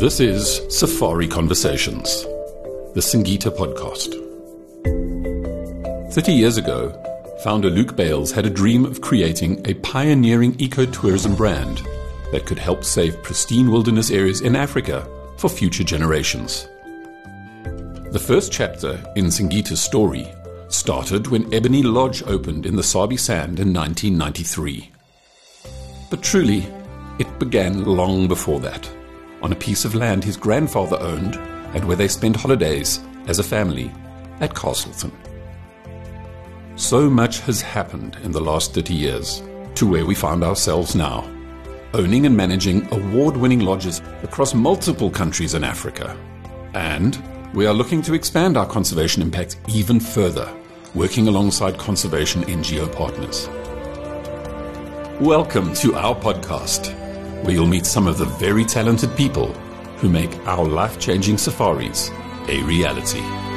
This is Safari Conversations, the Singita podcast. 30 years ago, founder Luke Bailes had a dream of creating a pioneering ecotourism brand that could help save pristine wilderness areas in Africa for future generations. The first chapter in Singita's story started when Ebony Lodge opened in the Sabi Sand in 1993. But truly, it began long before that, on a piece of land his grandfather owned and where they spent holidays as a family at Castleton. So much has happened in the last 30 years to where we find ourselves now, owning and managing award winning lodges across multiple countries in Africa. And we are looking to expand our conservation impact even further working alongside conservation NGO partners. Welcome to our podcast, where you'll meet some of the very talented people who make our life changing safaris a reality.